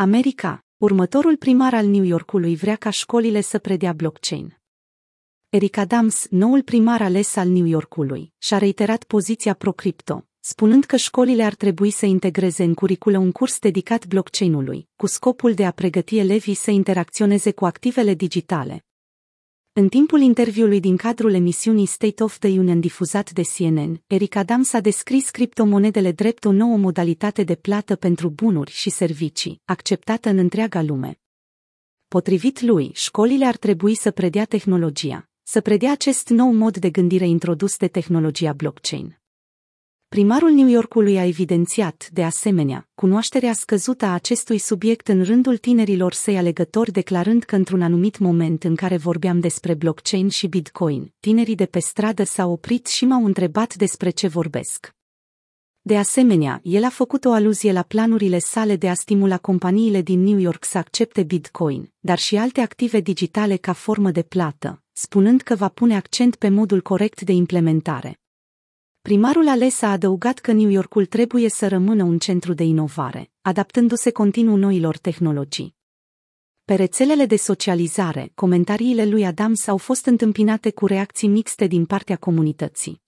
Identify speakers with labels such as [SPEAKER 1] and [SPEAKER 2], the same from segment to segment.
[SPEAKER 1] America, următorul primar al New Yorkului vrea ca școlile să predea blockchain. Eric Adams, noul primar ales al New Yorkului, și-a reiterat poziția pro-cripto, spunând că școlile ar trebui să integreze în curiculă un curs dedicat blockchain-ului, cu scopul de a pregăti elevii să interacționeze cu activele digitale. În timpul interviului din cadrul emisiunii State of the Union difuzat de CNN, Eric Adams a descris criptomonedele drept o nouă modalitate de plată pentru bunuri și servicii, acceptată în întreaga lume. Potrivit lui, școlile ar trebui să predea tehnologia, să predea acest nou mod de gândire introdus de tehnologia blockchain. Primarul New Yorkului a evidențiat, de asemenea, cunoașterea scăzută a acestui subiect în rândul tinerilor săi alegători, declarând că într-un anumit moment în care vorbeam despre blockchain și bitcoin, tinerii de pe stradă s-au oprit și m-au întrebat despre ce vorbesc. De asemenea, el a făcut o aluzie la planurile sale de a stimula companiile din New York să accepte bitcoin, dar și alte active digitale ca formă de plată, spunând că va pune accent pe modul corect de implementare. Primarul ales a adăugat că New Yorkul trebuie să rămână un centru de inovare, adaptându-se continuu noilor tehnologii. Pe rețelele de socializare, comentariile lui Adams au fost întâmpinate cu reacții mixte din partea comunității.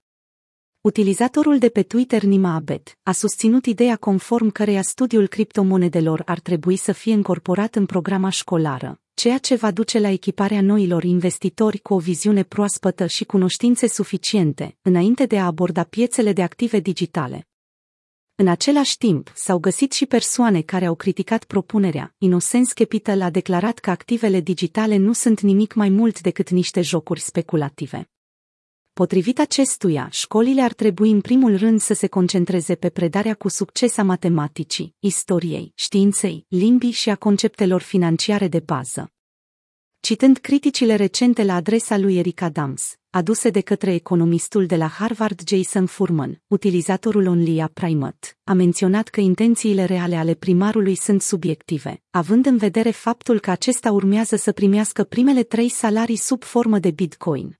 [SPEAKER 1] Utilizatorul de pe Twitter Nima Abed a susținut ideea conform căreia studiul criptomonedelor ar trebui să fie incorporat în programa școlară, ceea ce va duce la echiparea noilor investitori cu o viziune proaspătă și cunoștințe suficiente, înainte de a aborda piețele de active digitale. În același timp, s-au găsit și persoane care au criticat propunerea. Innocence Capital a declarat că activele digitale nu sunt nimic mai mult decât niște jocuri speculative. Potrivit acestuia, școlile ar trebui în primul rând să se concentreze pe predarea cu succes a matematicii, istoriei, științei, limbii și a conceptelor financiare de bază. Citând criticile recente la adresa lui Eric Adams, aduse de către economistul de la Harvard Jason Furman, utilizatorul Only a Primate, a menționat că intențiile reale ale primarului sunt subiective, având în vedere faptul că acesta urmează să primească primele trei salarii sub formă de bitcoin.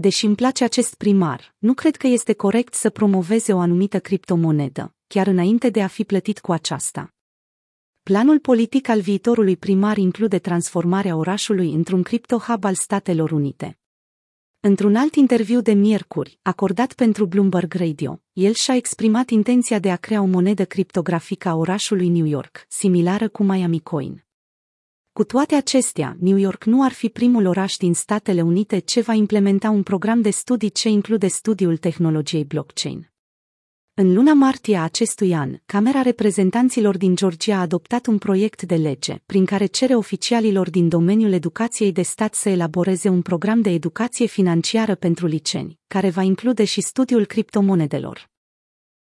[SPEAKER 1] Deși îmi place acest primar, nu cred că este corect să promoveze o anumită criptomonedă, chiar înainte de a fi plătit cu aceasta. Planul politic al viitorului primar include transformarea orașului într-un criptohub al Statelor Unite. Într-un alt interviu de miercuri, acordat pentru Bloomberg Radio, el și-a exprimat intenția de a crea o monedă criptografică a orașului New York, similară cu Miami Coin. Cu toate acestea, New York nu ar fi primul oraș din Statele Unite ce va implementa un program de studii ce include studiul tehnologiei blockchain. În luna martie a acestui an, Camera Reprezentanților din Georgia a adoptat un proiect de lege prin care cere oficialilor din domeniul educației de stat să elaboreze un program de educație financiară pentru liceni, care va include și studiul criptomonedelor.